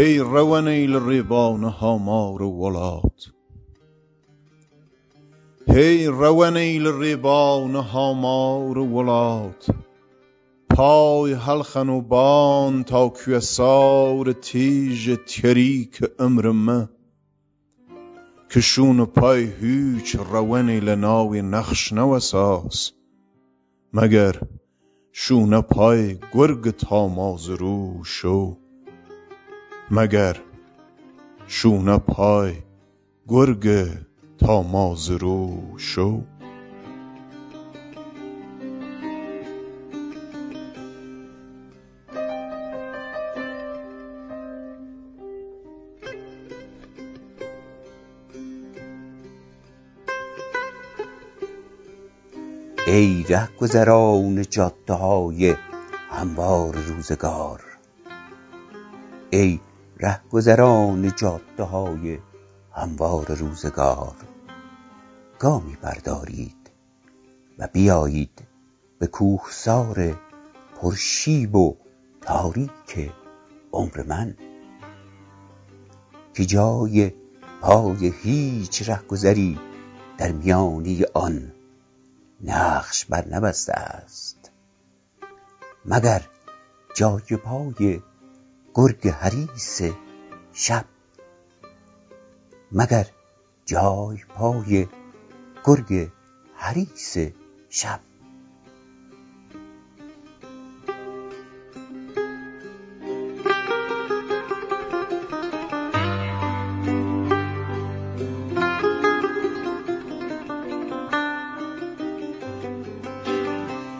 Hey روانه الربان هامار ولات روانه الربان هامار ولات پای هلخن و بان تا کوسار تیژ تریک ömrüme که شون پای هیچ روانی لناوی نخش نوساس مگر شونه پای گرگ تاماز رو شو مگر شونه پای گرگ تاماز رو شو؟ ای رهگذران جاده های هموار روزگار ای رهگذران جاده های هموار روزگار. گامی بردارید و بیایید به کوهسار پرشیب و تاریک عمر من که جای پای هیچ رهگذری در میانه آن نقش بر نبسته است. مگر جای پای گرگ حریص شب. مگر جای پای گرگ حریص شب.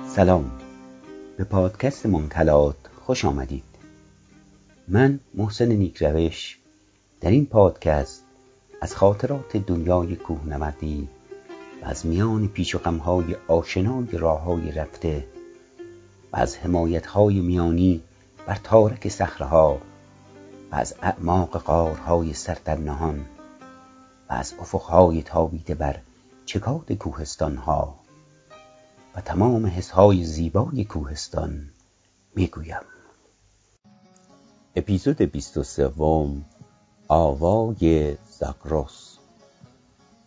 سلام. به پادکست منکلات خوش آمدید. من محسن نیکروش در این پادکست از خاطرات دنیای کوهنوردی و از میان پیش و غمهای آشنای راههای رفته و از حمایتهای میانی بر تارک صخرهها و از اعماق غارهای سر نهان و از افقهای تابیده بر چکاد کوهستانها و تمام حسهای زیبای کوهستان می‌گویم. اپیزود 23 آوای زاگروس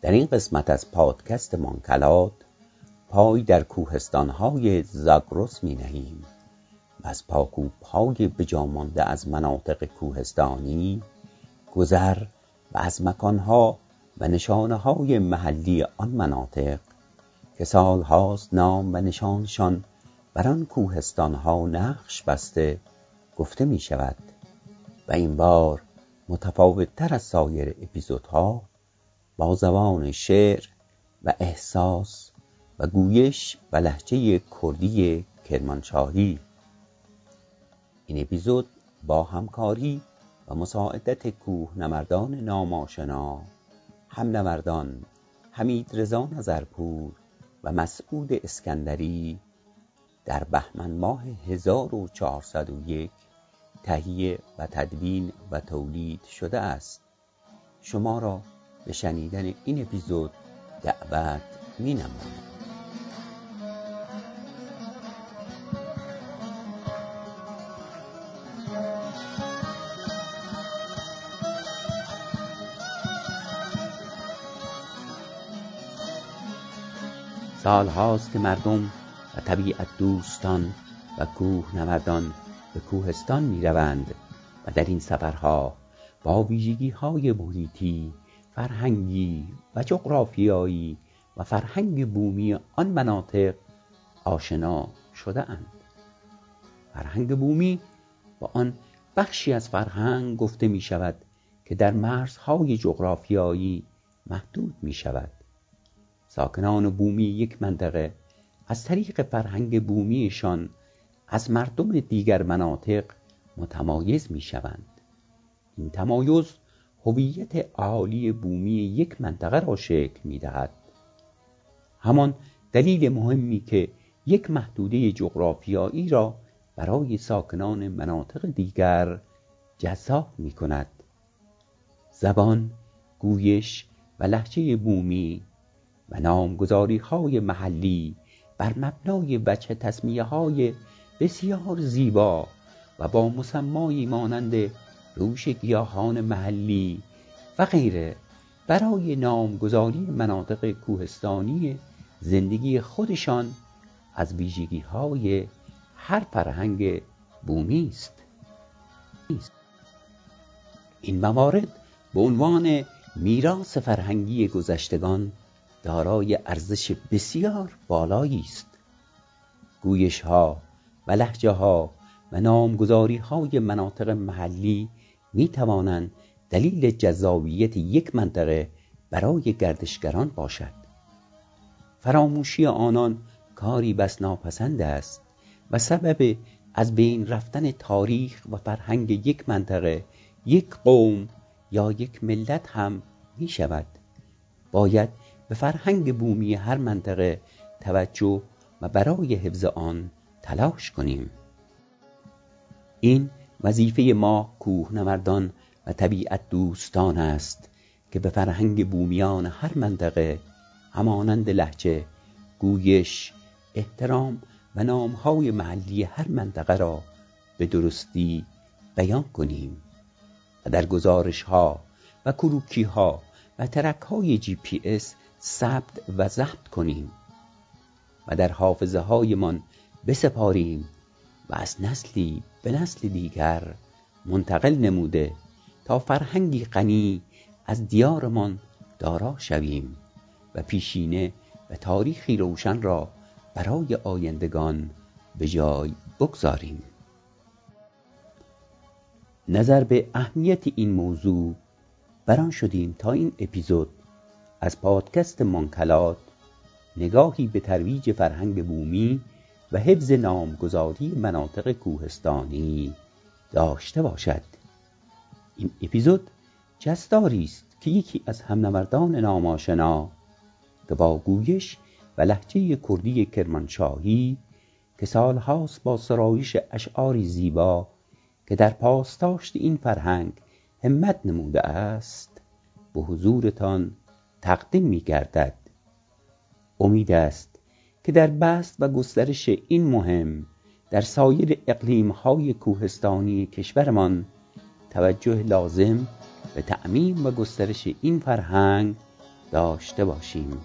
در این قسمت از پادکست مانکلات پای در کوهستانهای زاگروس می نهیم و از پاکوب های بجامانده از مناطق کوهستانی گذر و از مکانها و نشانه های محلی آن مناطق که سالهاست نام و نشانشان بر آن کوهستانها نقش بسته گفته می شود و این بار متفاوت تر از سایر اپیزودها با زبان شعر و احساس و گویش و لحجه کردی کرمانشاهی. این اپیزود با همکاری و مساعدت کوه نمردان ناماشنا هم نمردان حمید رضا نظرپور و مسعود اسکندری در بهمن ماه 1401 تهیه و تدوین و تولید شده است شما را به شنیدن این اپیزود دعوت می نمایم. سال هاست که مردم و طبیعت دوستان و کوه نوردان به کوهستان می روند و در این سفرها با ویژگی های محیطی فرهنگی و جغرافیایی و فرهنگ بومی آن مناطق آشنا شده اند فرهنگ بومی با آن بخشی از فرهنگ گفته می شود که در مرزهای جغرافیایی محدود می شود ساکنان بومی یک منطقه از طریق فرهنگ بومیشان از مردم دیگر مناطق متمایز می شوند این تمایز هویت عالی بومی یک منطقه را شکل می دهد همان دلیل مهمی که یک محدوده جغرافیایی را برای ساکنان مناطق دیگر جذاب می کند زبان، گویش و لحجه بومی و نامگذاری های محلی بر مبنای وجه تصمیه های بسیار زیبا و با مسمایی مانند روش گیاهان محلی و غیره برای نامگذاری مناطق کوهستانی زندگی خودشان از ویژگی های هر فرهنگ بومی است. این موارد به عنوان میراث فرهنگی گذشتگان دارای ارزش بسیار بالایی است. گویش ها و لحجه ها و نامگذاری های مناطق محلی می توانند دلیل جذابیت یک منطقه برای گردشگران باشد. فراموشی آنان کاری بس ناپسند است و سبب از بین رفتن تاریخ و فرهنگ یک منطقه یک قوم یا یک ملت هم می شود باید به فرهنگ بومی هر منطقه توجه و برای حفظ آن تلاش کنیم. این وظیفه ما کوهنوردان و طبیعت دوستان است که به فرهنگ بومیان هر منطقه همانند لهجه گویش احترام و نامهای محلی هر منطقه را به درستی بیان کنیم و در گزارش ها و کروکی ها و track های جی پی اس ثبت و ضبط کنیم و در حافظه هایمان بسپاریم و از نسلی به نسل دیگر منتقل نموده تا فرهنگی غنی از دیارمان دارا شویم و پیشینه و تاریخی روشن را برای آیندگان به جای بگذاریم. نظر به اهمیت این موضوع بران شدیم تا این اپیزود از پادکست مانکلات نگاهی به ترویج فرهنگ بومی و حفظ نامگذاری مناطق کوهستانی داشته باشد. این اپیزود جستاری است که یکی از همنوردان ناماشنا که با گویش و لحجه کردی کرمانشاهی که سالهاست با سرایش اشعاری زیبا که در پاسداشت این فرهنگ همت نموده است به حضورتان تقدیم می گردد امید است که در بست و گسترش این مهم در سایر اقلیمهای کوهستانی کشورمان توجه لازم به تعمیم و گسترش این فرهنگ داشته باشیم.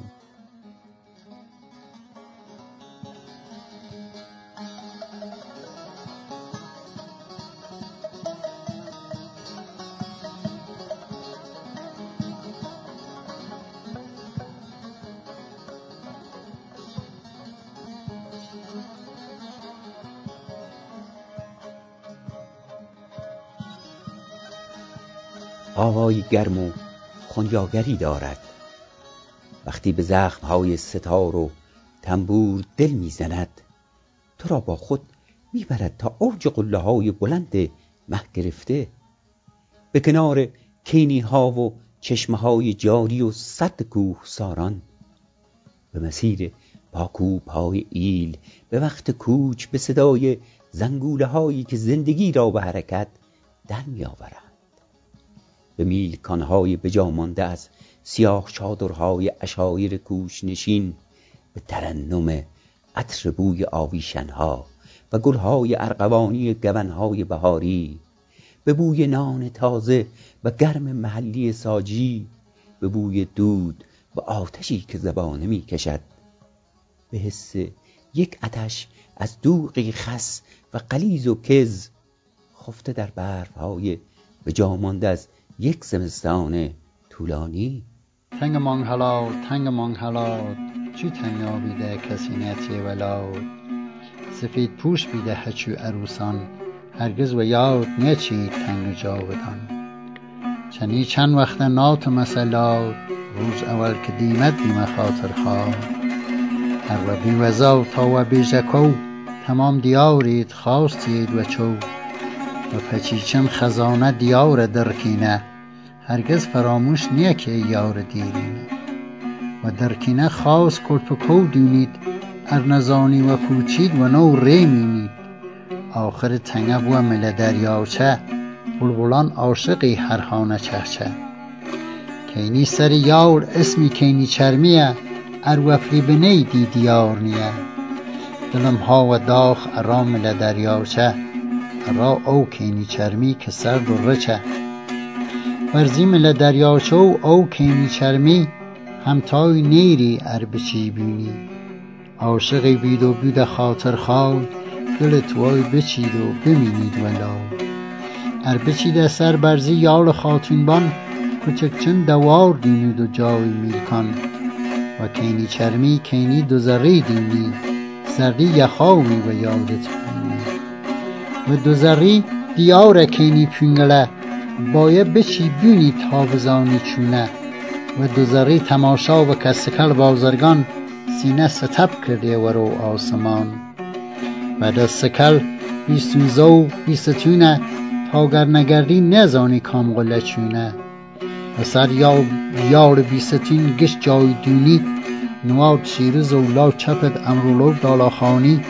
آوای گرم و خنجاگری دارد. وقتی به زخمهای ستار و تنبور دل می‌زند تو را با خود می‌برد تا اوج قله های بلند مه گرفته. به کنار کینی ها و چشمه های جاری و صد کوه ساران به مسیر پاکوب های ایل به وقت کوچ به صدای زنگوله هایی که زندگی را به حرکت در می به میلکانهای بجا مانده از سیاه چادرهای اشایر کوش نشین به ترنم عطر بوی آویشنها و گلهای ارغوانی گونهای بهاری به بوی نان تازه و گرم محلی ساجی به بوی دود و آتشی که زبانه می کشد به حس یک آتش از دوغی خس و قلیز و کز خفته در برفهای به جا مانده از یک زمستان طولانی. تنگمان حلال تنگمان حلال. چی تنیا بیده کسی نتی ولاد؟ سفید پوش بیده هچو عروسان. هرگز و یاد نچید تنگ جاودان. چنی چند وقت نات مسلات روز اول که دیمد بیم خاطر خواه هر و بی وزا تا و بی زکو تمام دیارید خواستید و چو. و پچیچم خزانه دیار درکینه. هرگز فراموش نیه که یار دیرینه و درکینه خاص کرد و کو دونید ار نزانی و پوچید و نو ری مینید. آخر تنگه و مل دریاچه بلبلان عاشقی هر خانه چهچه کینی سر یار اسمی کینی چرمیه ار وفری بنی دی دیار نیه. دلم ها و داخ ارام مل دریاچه را او کینی چرمی که سرد و رچه. ورزیم ل دریاچو او کینی چرمی همتای نیری ار بچی بینی. عاشقی بید و بود خاطر خواهد دل توای بچید و بمینید ولا. ار بچیده سر برزی یال خاتونبان کوچکچن دوار دینید و جای میلکان و کینی چرمی کینی دو ذره دینی زردی یخاوی و یادت بینی. و دو ذری دیار کینی پینگله بایه بچی بینی تابزانی چونه. و دو ذره تماشا و کسکل بازرگان سینه ستب کرده ورو آسمان. بعد از سکل بیستوزو بیستونه تا گر نگردی نزانی کام قله چونه. و سر یا یار بیستین گشت جای دونی نواد شیرز و لا چپد امرولو دالاخانی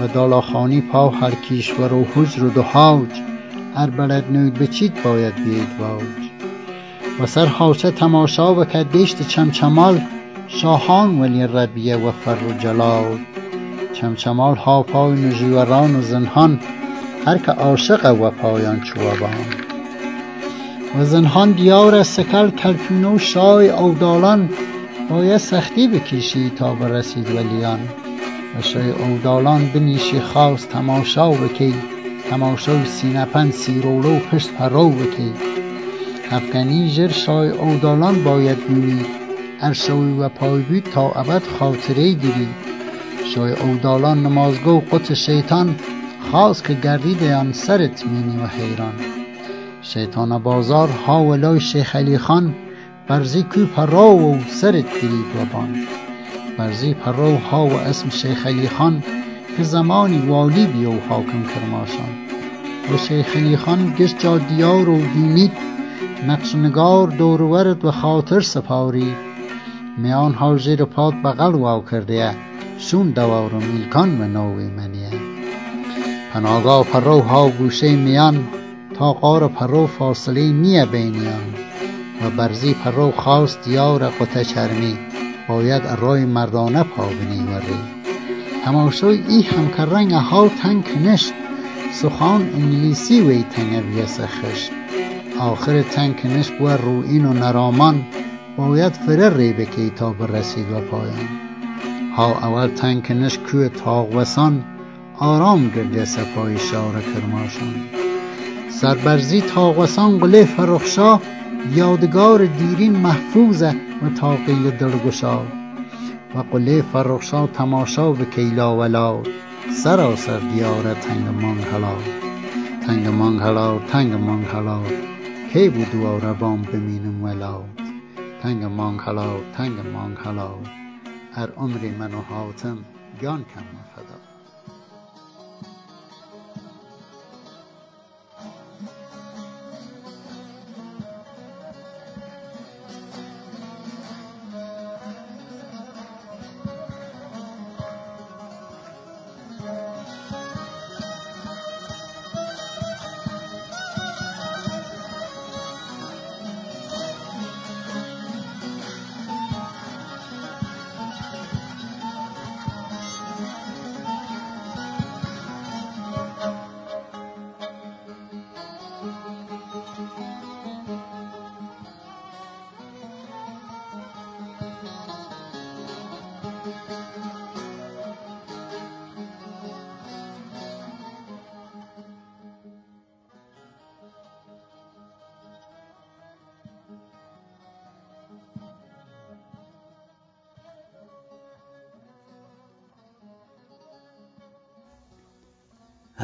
و دالاخانی پا هر کیشور و حجر و دهاج هر بلد نوید بچید باید بید واج. و سر حاشه تماشا و دشت چمچمال شاهان ولی ربیه و فر و جلال. چمچمال ها پای نجیوران و زنهان هر که عاشق و پایان چوبان. و زنهان دیار سکل کلپینو شای اودالان باید سختی بکشی تا برسید ولیان. شای اودالان بنیشی خواست تماشا بکی تماشای سینپن سیرولو پشت پرو بکی افغانی جر شای اودالان باید بینی. ار شوی و پای بید تا ابد خاطره گیری. شای اودالان نمازگو قط شیطان خواست که گردید آن سرت مینی و حیران. شیطان بازار ها ولای شیخ علی خان برزی کو پرا و سرت گیرید و بان برزی پرو ها و اسم شیخ علی خان که زمانی والی بی و حاکم کرماشان. و شیخ علی خان گشت جا دیار و دینید نقش نگار دور ورد و خاطر سپاری. میان ها زیر پاد بغل واو کرده شون دوار و میلکان و نوی منیه پناگاه پرو ها گوشه میان تا قار پرو فاصله نیه بینیان. و برزی پرو خواست دیار قطع چرمی باید رای مردانه پا بنی وری تماشای ای هم که رنگ ها تنگ کنشت. سخان انگلیسی وی تنگ بیس خشت آخر تنگ کنشت بو رو این و نرامان. باید فره ری بکی تا برسید و پایان. ها اول تنگ کنشت کوه تاغوسان آرام گرده سپای شار کرماشان. سربرزی تاغوسان قله فرخشا یادگار دیرین محفوظه. و دلگشا و قله فرخشا تماشا به کیلا ولا سراسر دیار تنگ مانگلا تنگ مانگلا تنگ مانگلا کی بود دواره بام بمینم ولا تنگ مانگلا تنگ مانگلا هر عمری من و حاتم جان کم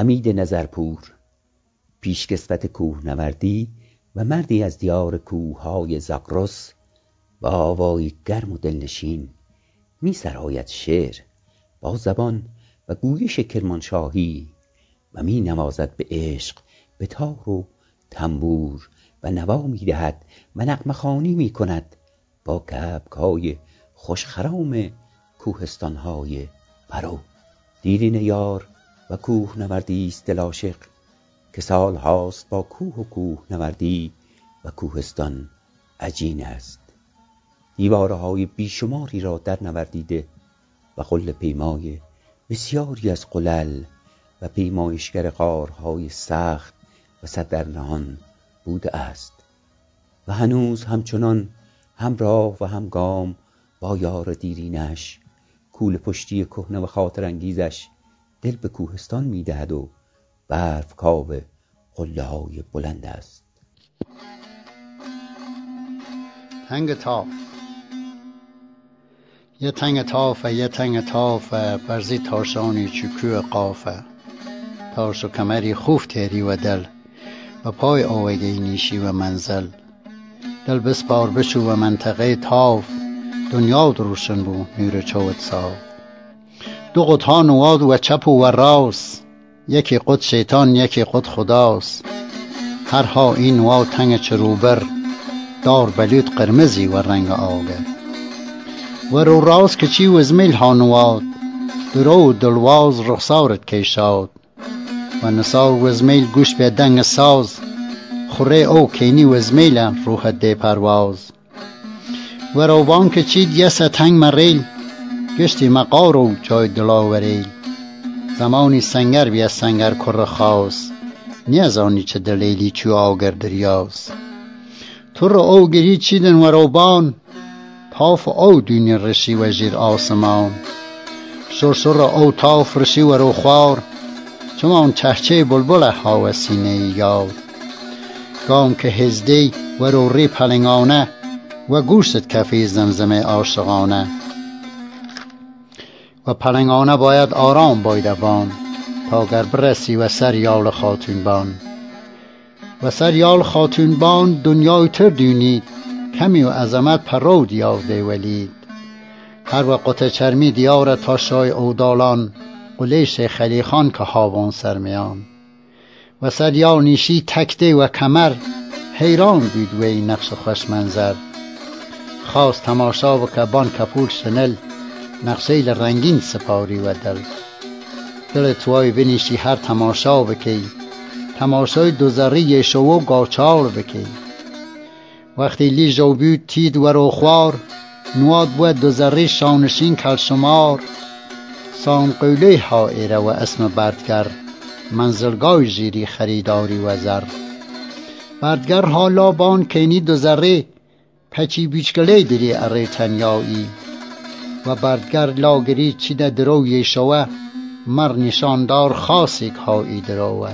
حمید نظرپور. پیشکسوت کوهنوردی و مردی از دیار کوههای زاگرس با آوایی گرم و دلنشین می سراید شعر با زبان و گویش کرمانشاهی و می نوازد به عشق به تار و تنبور و نوا می دهد و نغمه می کند با کبکهای خوشخرام کوهستانهای پرو دیرین یار و کوهنوردی است دل عاشق که سال هاست با کوه و کوهنوردی و کوهستان عجین است. دیواره های بیشماری را در نوردیده و قل پیمای بسیاری از قلل و پیمایشگر قارهای سخت و صدر نهان بوده است. و هنوز همچنان همراه و همگام با یار دیرینش کول پشتی کهنه و خاطر انگیزش دل به کوهستان می‌دهد و برف کاو قله های بلند است. تنگ تاف. یه تنگ تافه یه تنگ تافه برزی تارشانی چکو قافه تارش و کمری خوف تیری و دل. و پای آوگی نیشی و منزل. دل بسپار بشو و منطقه تاف. دنیا روشن بو نور چوت صاف دو قطها نواد و چپ و راست یکی قد شیطان یکی قد خداست. هر ها این نواد تنگ چروبر دار بلود قرمزی و رنگ آگر. و رو راست که چی و زمیل ها نواد درو دلواز رخسارت کشاد و نسار و زمیل گوش به دنگ ساز خوره او کینی و زمیل روح ده پرواز و روان که چید یس تنگ مریل گشتی و جای دلاوری. زمانی سنگر بیا سنگر کر خاص نیازانی چه دلیلی چو آگر دریاز تو رو او گری چیدن و روبان تاف او دنیا رشی و جیر آسمان. سرسر او تاف رشی و رو خوار. چون چهچه بلبل ها و سینه یاد گام که هزدی و رو ری پلنگانه و گوشت کفی زمزمه عاشقانه. و پلنگانه باید آرام بایدبان تا گر برسی و سر یال خاتون و سر یال خاتون بان دنیای تر دونید کمی و عظمت پرو دیاده ولید. هر وقت چرمی دیار تا شای اودالان قلیش خلیخان که هاوان سرمیان. و سریال نیشی تکته و کمر حیران بود وی نقش خوش منظر خواست تماشا و کبان کپول شنل نقشه رنگین سپاری و دل. دل توای بنیشی هر تماشا بکی. تماشای دوزری شو و گاچار بکی. وقتی لی جو بود تید و روخوار نواد بود دوزری شانشین کل شمار قوله ها ایره و اسم بردگر منزلگاه جیری خریداری و زر. بردگر حالا بان کینی دوزری پچی بیچگله دری اره تنیایی. و بردگر لاگری چیده درو یشوه مر نشاندار خاصی هایی دروه.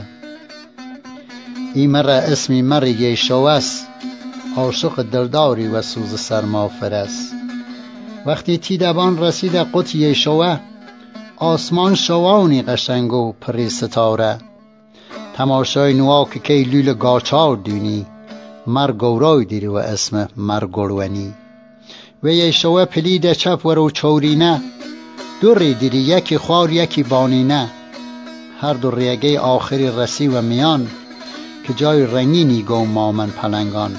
ای مر اسمی مر یشوه است عاشق دلداری و سوز سرما فرست وقتی تیدبان رسید قط یشوه آسمان شوانی قشنگ و پری ستاره. تماشای نوا که لول گاچار دونی مر گورای دیری و اسم مر گلونی. و یه شوه پلید چپ و رو چورینه دو دیری یکی خوار یکی بانینه هر دو ریگه آخری رسی و میان که جای رنگینی گو مامن پلنگان.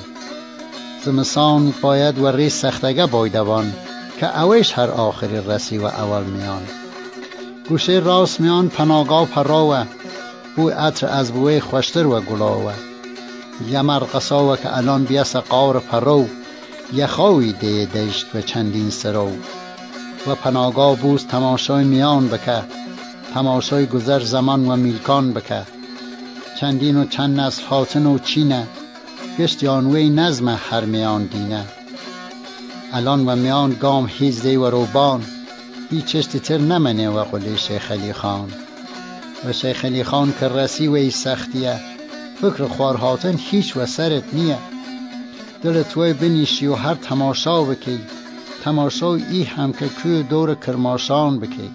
زمسان باید و ری سختگه بایدوان که اویش هر آخری رسی و اول میان. گوشه راست میان پناگاه پراوه بو عطر از بوی خوشتر و گلاوه. یمر قصاوه که الان بیس قار پرو. یخاوی ده دشت و چندین سرو. و پناگاه بوز تماشای میان بکه. تماشای گذر زمان و میلکان بکه. چندین و چند نسل حاتن و چینه. گشت وی نظم هر میان دینه. الان و میان گام هیزده و روبان. هیچ چشتی تر نمنه و قلی شیخ علی خان. و شیخ علی خان که رسی و ای سختیه. فکر خوارهاتن هیچ و سرت نیه. دل توی بنیشی و هر تماشا بکی. تماشا ای هم که کوی دور کرماشان بکی.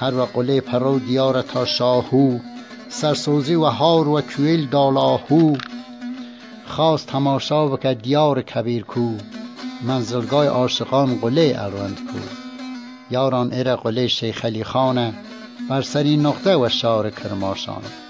هر و قله پرو دیار تا شاهو سرسوزی و هار و کویل دالاهو. خواست تماشا بکه دیار کبیر کو. منزلگاه عاشقان قله اروند کو. یاران اره قله شیخ علی خانه بر سری نقطه و شار کرماشانه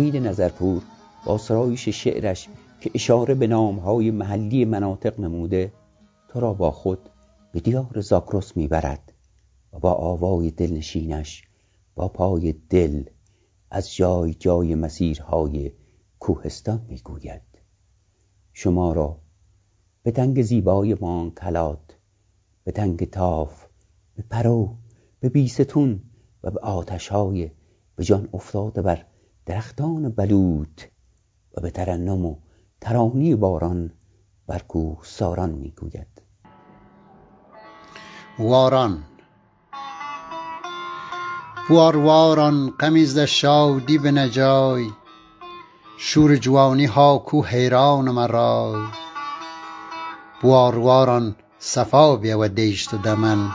حمید نظرپور با سرایش شعرش که اشاره به نامهای محلی مناطق نموده تو را با خود به دیار زاگرس می‌برد و با آوای دلنشینش با پای دل از جای جای مسیرهای کوهستان می‌گوید. شما را به تنگ زیبای کلات به تنگ تاف به پرو به بیستون و به آتشهای به جان افتاده بر درختان بلوط و به ترنم و ترانی باران بر کوه ساران می‌گوید. واران. وارواران غمی شادی به نجای شور جوانی ها کو حیران مرای. وارواران صفا بیا و دیشت و دمن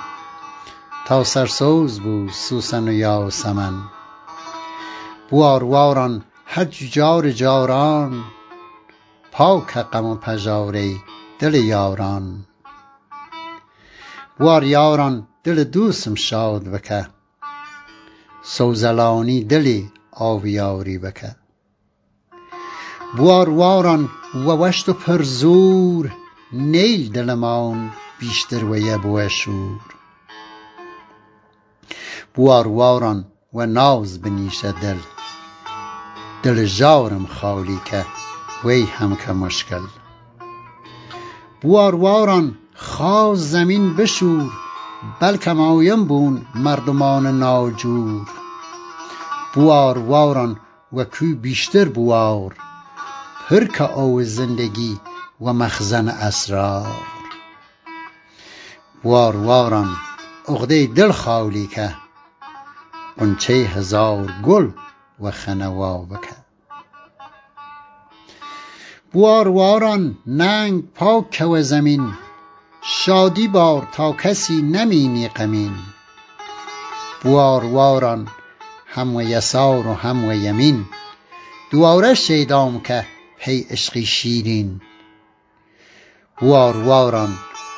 تا سرسوز بود سوسن و یاسمن. وارواران هر جار جاران پاک غم و پژاره دل یاران. بوار یاران دل دوستم شاد بکه سوزلانی دلی آویاری بکه. بوار واران و وشت و پرزور نیل دلمان بیشتر و یه شور. بوار واران و ناز بنیشه دل دل جارم خالی که وی هم که مشکل. بوار واران خواز زمین بشور بلکه مایم بون مردمان ناجور. بوار واران و کو بیشتر بوار که او زندگی و مخزن اسرار. وار واران عقده دل خالی که قنچه هزار گل و خەنەواو بکە. بوار واران ننگ پاکەوە زەمین شادی بار تا کەسی نەمینی قەمین. بوار واران هەموە یەسار و هەموە یەمین دووارە شەیدام کە پێی عشقی شیرین. بوار واران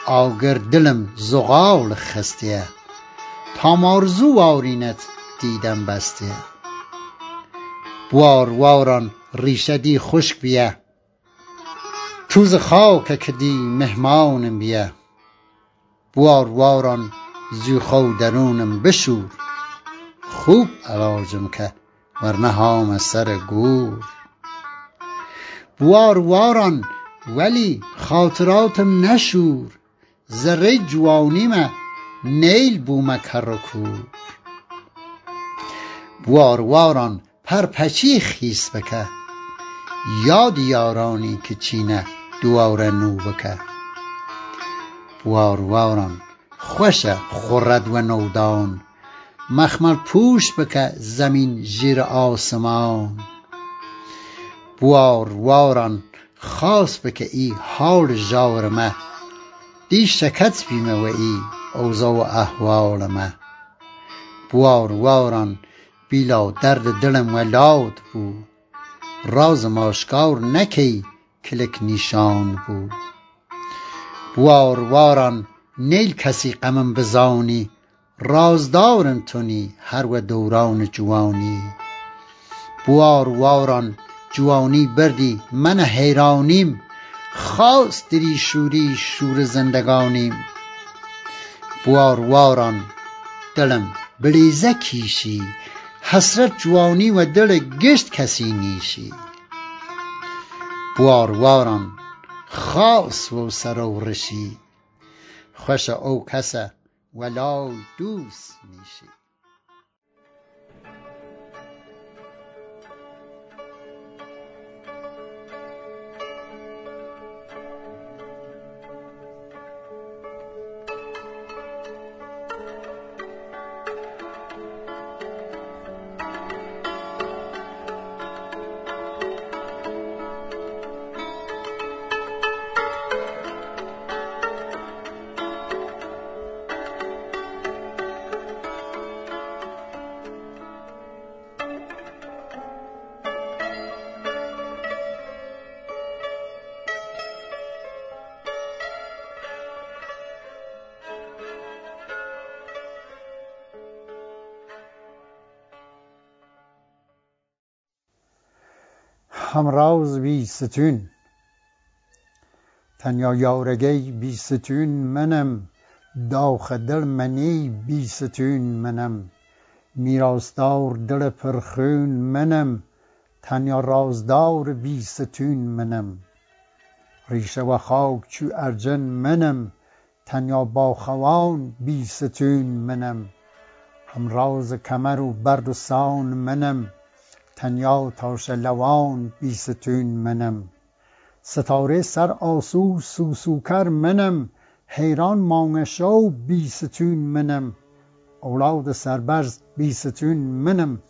ئاگر دلم زوغاڵ خستێ تامارزوو واورینەت دیدەم بەستێ بسته واران ریشدی خشک بیه. توز خاک که دی مهمانم بیه. واران زوخو درونم بشور. خوب علاجم که ورنه هام سر گور. وار واران ولی خاطراتم نشور. ذره جوانیمه نیل بومه کر و کور. وار پر پچی خیس بکه. یاد یارانی که چینه دوار نو بکه. وار واران خوشه خورد و نودان. مخمل پوش بکه زمین زیر آسمان. بوار واران خاص بکه ای حال جاور ما دی شکت بیمه و ای اوضاع و احوال ما بوار بیلاو دەرد دڵم وە لاوت بوو. ڕازم ئاشکاور نەکەی کلک نیشان بوو. بواڕواران نەیل کەسی قەمم بزاونی ڕازداورن تونی هەروە دەوراون جوانی. بواڕواران جوانی بردی منە هەیرانیم خاستری شووری شوورە زەندەگانیم بواڕواران دڵم بلیزە کیشی حسرت جوانی و دل گشت کسی نیشی. بوار واران خاص و سر و رشی. خوش او کسه ولای دوست میشی همراز بی ستون. تنیا یارگی بی ستون منم داخ دل منی بی ستون منم. میراستار دل پرخون منم تنیا رازدار بی ستون منم. ریشه و خاک چو ارجن منم تنیا با خوان بی ستون منم. همراز کمر و برد و سان منم تنیا تاش لوان بی ستون منم. ستاره سر آسو سوسوکر منم. حیران مانشو بی ستون منم. اولاد سربرز بی ستون منم.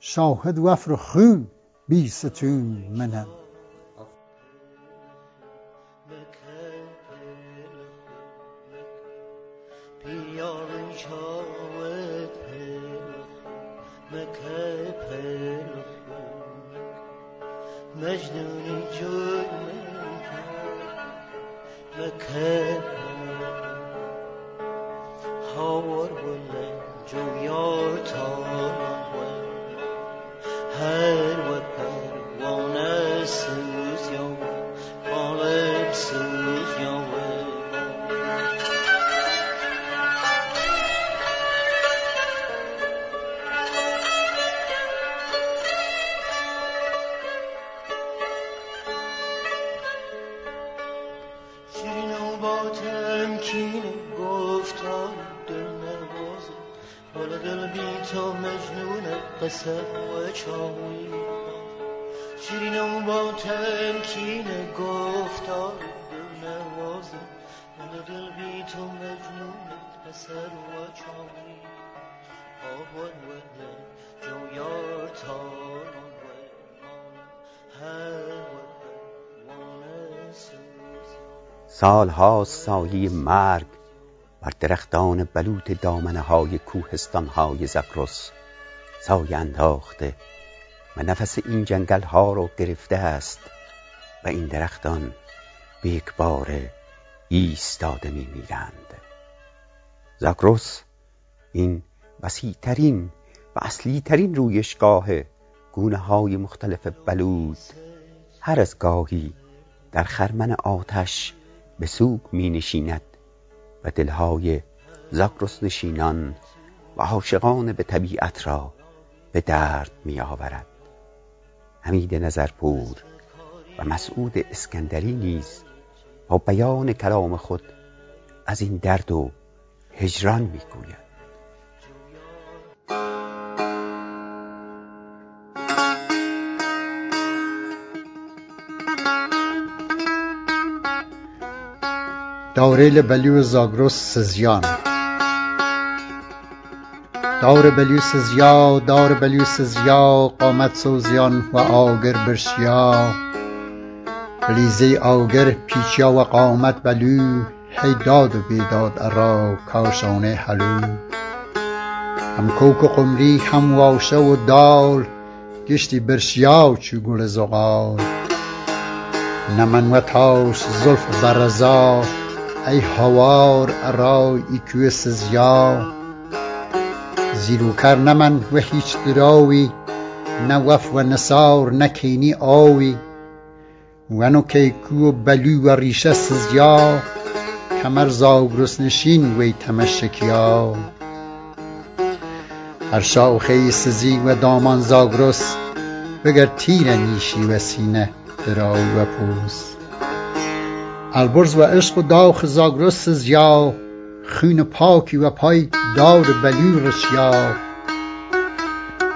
شاهد وفر خون بی ستون منم. بی تو مجنون قصه و چاوی. شیرین و با تمکین گفتار دل نوازه. حالا دل بی تو مجنون قصه و چاوی. آوان و جو یار تاران و هر سالها سایه مرگ بر درختان بلوط دامنه های کوهستان های زقرس سایه انداخته و نفس این جنگل ها رو گرفته است و این درختان به یک بار ایستاده می میرند زاگرس این وسیعترین و اصلی ترین رویشگاه گونه های مختلف بلوط هر از گاهی در خرمن آتش به سوگ می نشیند و دلهای زاگرس نشینان و عاشقان به طبیعت را به درد می آورد حمید نظرپور و مسعود اسکندری نیز با بیان کلام خود از این درد و هجران می داوریل بلیو زاگرس سزیان. دار بلیو سزیا دار بلیو سزیا قامت سوزیان و آگر برشیا بلیزه آگر پیچیا و قامت بلو هی داد و بیداد ارا کاشانه حلو. هم کوک و قمری هم واشه و دال گشتی برشیا چو گل زغال. نمن و تاش زلف برزا. ای هوار ارای ایکو سزیا زیروکر نمن و هیچ دراوی نه وف و نصار نه کینی آوی. ونو کیکو و بلو و ریشه سزیا کمر زاگرس نشین وی تمشکیا هر شاخه سزی و دامان زاگرس بگر تیر نیشی و سینه دراوی و پوست. البرز و عشق و داخ زاگرس زیا خون پاکی و پای دار بلو رشیا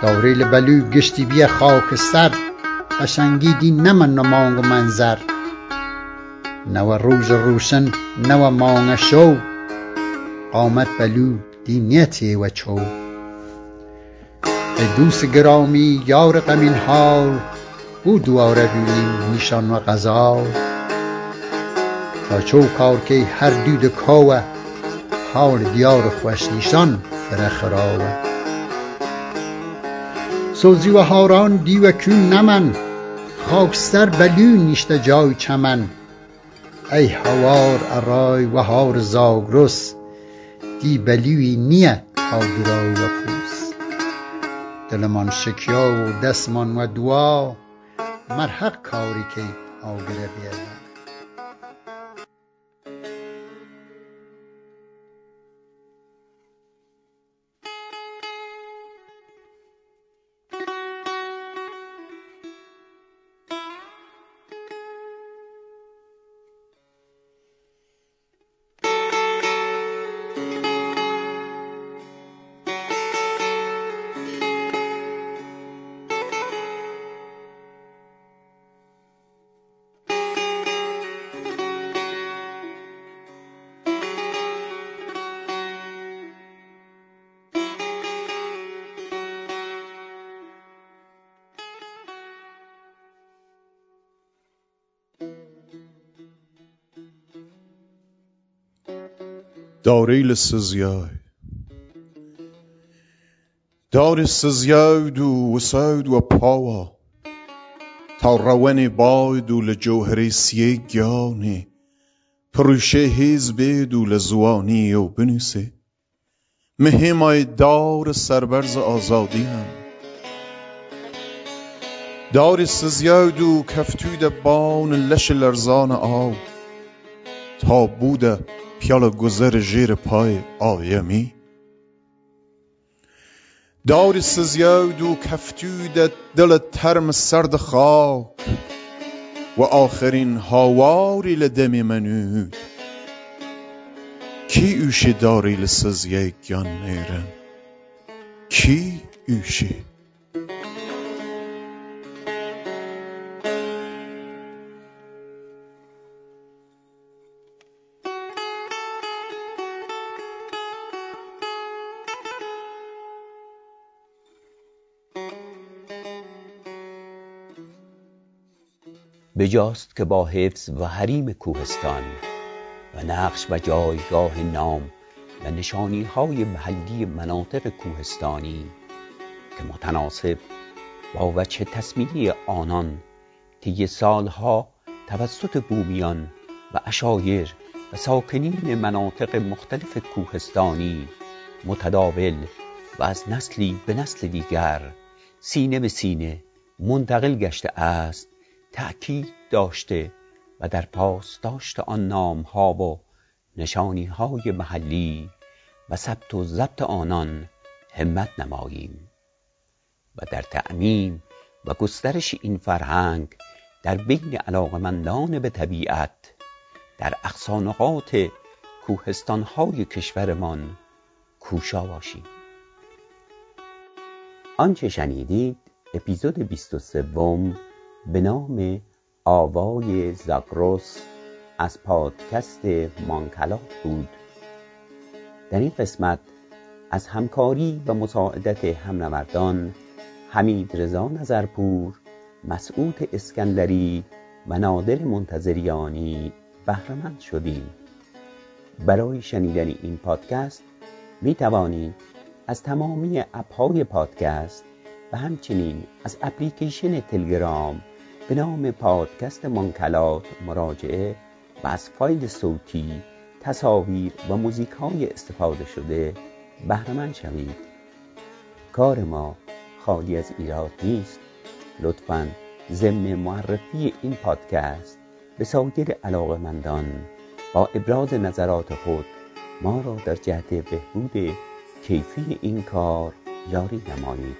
داوریل بلو گشتی بیا خاک سر قشنگی دی نمن مانگ منظر. نو روز روشن نو مانگ شو قامت بلو دی نیتی و چو. ای دوست گرامی یار غمین حال او دواره بینیم نیشان و غزال. تا کاوه حال دیار خوش نیشان فره خراوه سوزی و هاران دی و کون نمن خاکستر بلو نیشته جای چمن. ای هوار ارای و هار زاگرس دی تا درای و پوس. دلمان شکیا و دستمان و دعا مرحق کاری که آگره Daryl syzjau. Dar syzjau du وسود و پاوا. تا روان باید و لجوهری سیه گیانی پروشه حزب و لزوانی و بنویسه. مهمای دار سربرز آزادی هم. دار سزیاد دو کفتود بان لش لرزان آب تا بوده پیال گذر ژیر پای آیمی داری سزیاد و کفتود دل ترم سرد خاک و آخرین هاواری لدمی منود. کی اوشی داری لسزیه گیان نیرن کی اوشی بجاست که با حفظ و حریم کوهستان و نقش و جایگاه نام و نشانی های محلی مناطق کوهستانی که متناسب با وجه تصمیمی آنان طی سالها توسط بومیان و اشایر و ساکنین مناطق مختلف کوهستانی متداول و از نسلی به نسل دیگر سینه به سینه منتقل گشته است تأکید داشته و در پاس داشته آن نام ها و نشانی های محلی و ثبت و ضبط آنان همت نماییم و در تأمین و گسترش این فرهنگ در بین علاقمندان به طبیعت در اقصانقات کوهستان های کشورمان کوشا باشیم. آنچه شنیدید اپیزود 23 به نام آوای زاگروس از پادکست مانکلات بود. در این قسمت از همکاری و مساعدت همنوردان حمید رضا نظرپور مسعود اسکندری و نادر منتظریانی بهرهمند شدیم. برای شنیدن این پادکست می توانید از تمامی اپهای پادکست و همچنین از اپلیکیشن تلگرام به نام پادکست مانکلات مراجعه و از فایل صوتی تصاویر و موزیک های استفاده شده بهرمند شوید. کار ما خالی از ایراد نیست. لطفا ضمن معرفی این پادکست به سایر علاقمندان با ابراز نظرات خود ما را در جهت بهبود کیفی این کار یاری نمایید.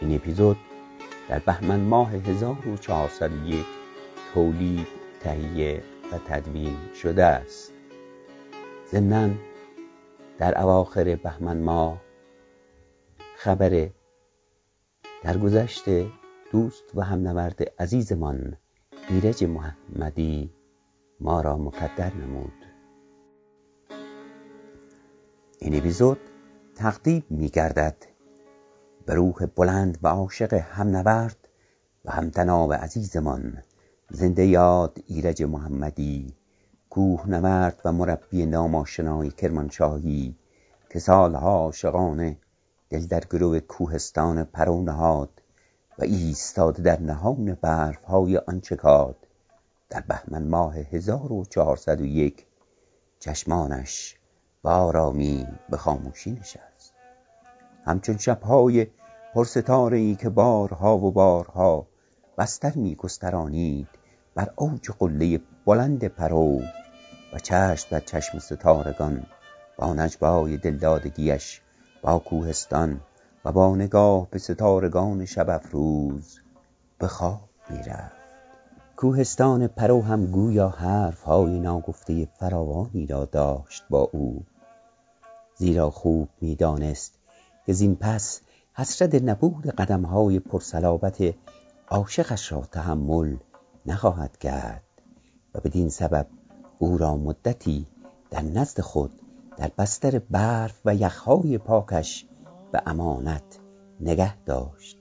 این اپیزود در بهمن ماه 1401 تولید تهیه و تدوین شده است. ضمنا در اواخر بهمن ماه خبر گذشت دوست و همنورد عزیزمان ایرج محمدی ما را مقدر نمود. این اپیزود تقدیم می گردد به روح بلند و عاشق همنورد و همتناب عزیزمان زنده یاد ایرج محمدی کوهنورد و مربی ناماشنای کرمانشاهی که سالها عاشقانه دل در گرو کوهستان پرو نهاد و ایستاده در نهان برفهای آنچکاد در بهمن ماه 1401 چشمانش به آرامی به خاموشی نشست. همچون شبهای پرستاره ای که بارها و بارها بستر می گسترانید بر اوج قله بلند پرو و چشم در چشم ستارگان با نجوای دلدادگیش با کوهستان و با نگاه به ستارگان شب افروز به خواب می‌رفت. کوهستان پرو هم گویا حرف های ناگفته فراوانی را داشت با او زیرا خوب می‌دانست زین پس حسرت نبود قدم های پرسلابت عاشقش را تحمل نخواهد کرد و بدین سبب او را مدتی در نزد خود در بستر برف و یخهای پاکش به امانت نگه داشت.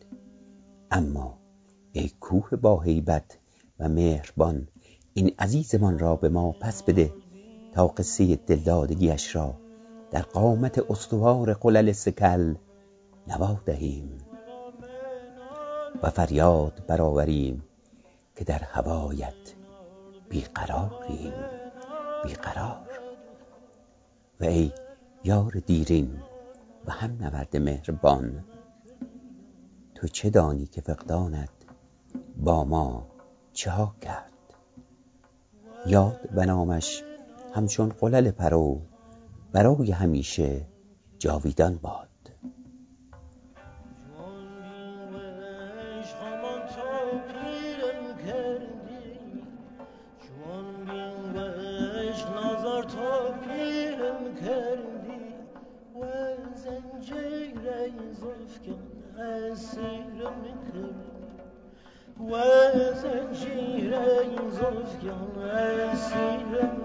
اما ای کوه با هیبت و مهربان این عزیزمان را به ما پس بده تا قصه دلدادگیش را در قامت استوار قلل سکل نوا دهیم و فریاد برآوریم که در هوایت بیقراریم بیقرار. و ای یار دیرین و هم نورد مهربان تو چه دانی که فقدانت با ما چه ها کرد؟ یاد و نامش همچون قلل پرو برای همیشه جاویدان باد. و زنجیر زلفگان اسیرم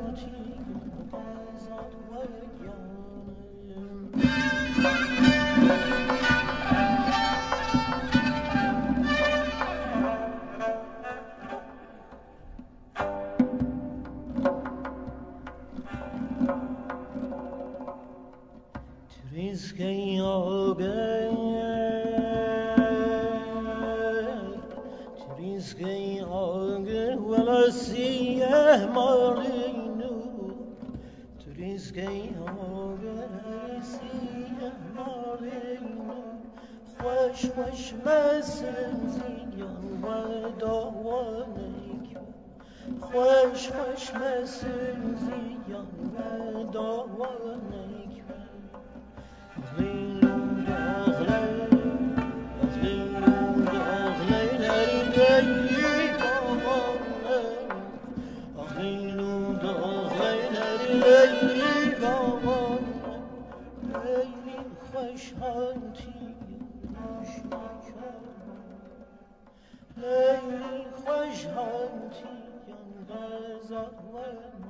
خوش خوش مسن زیان و داوانک خوش خوش مسن زیان و داوانک وجها في ينبازا ومن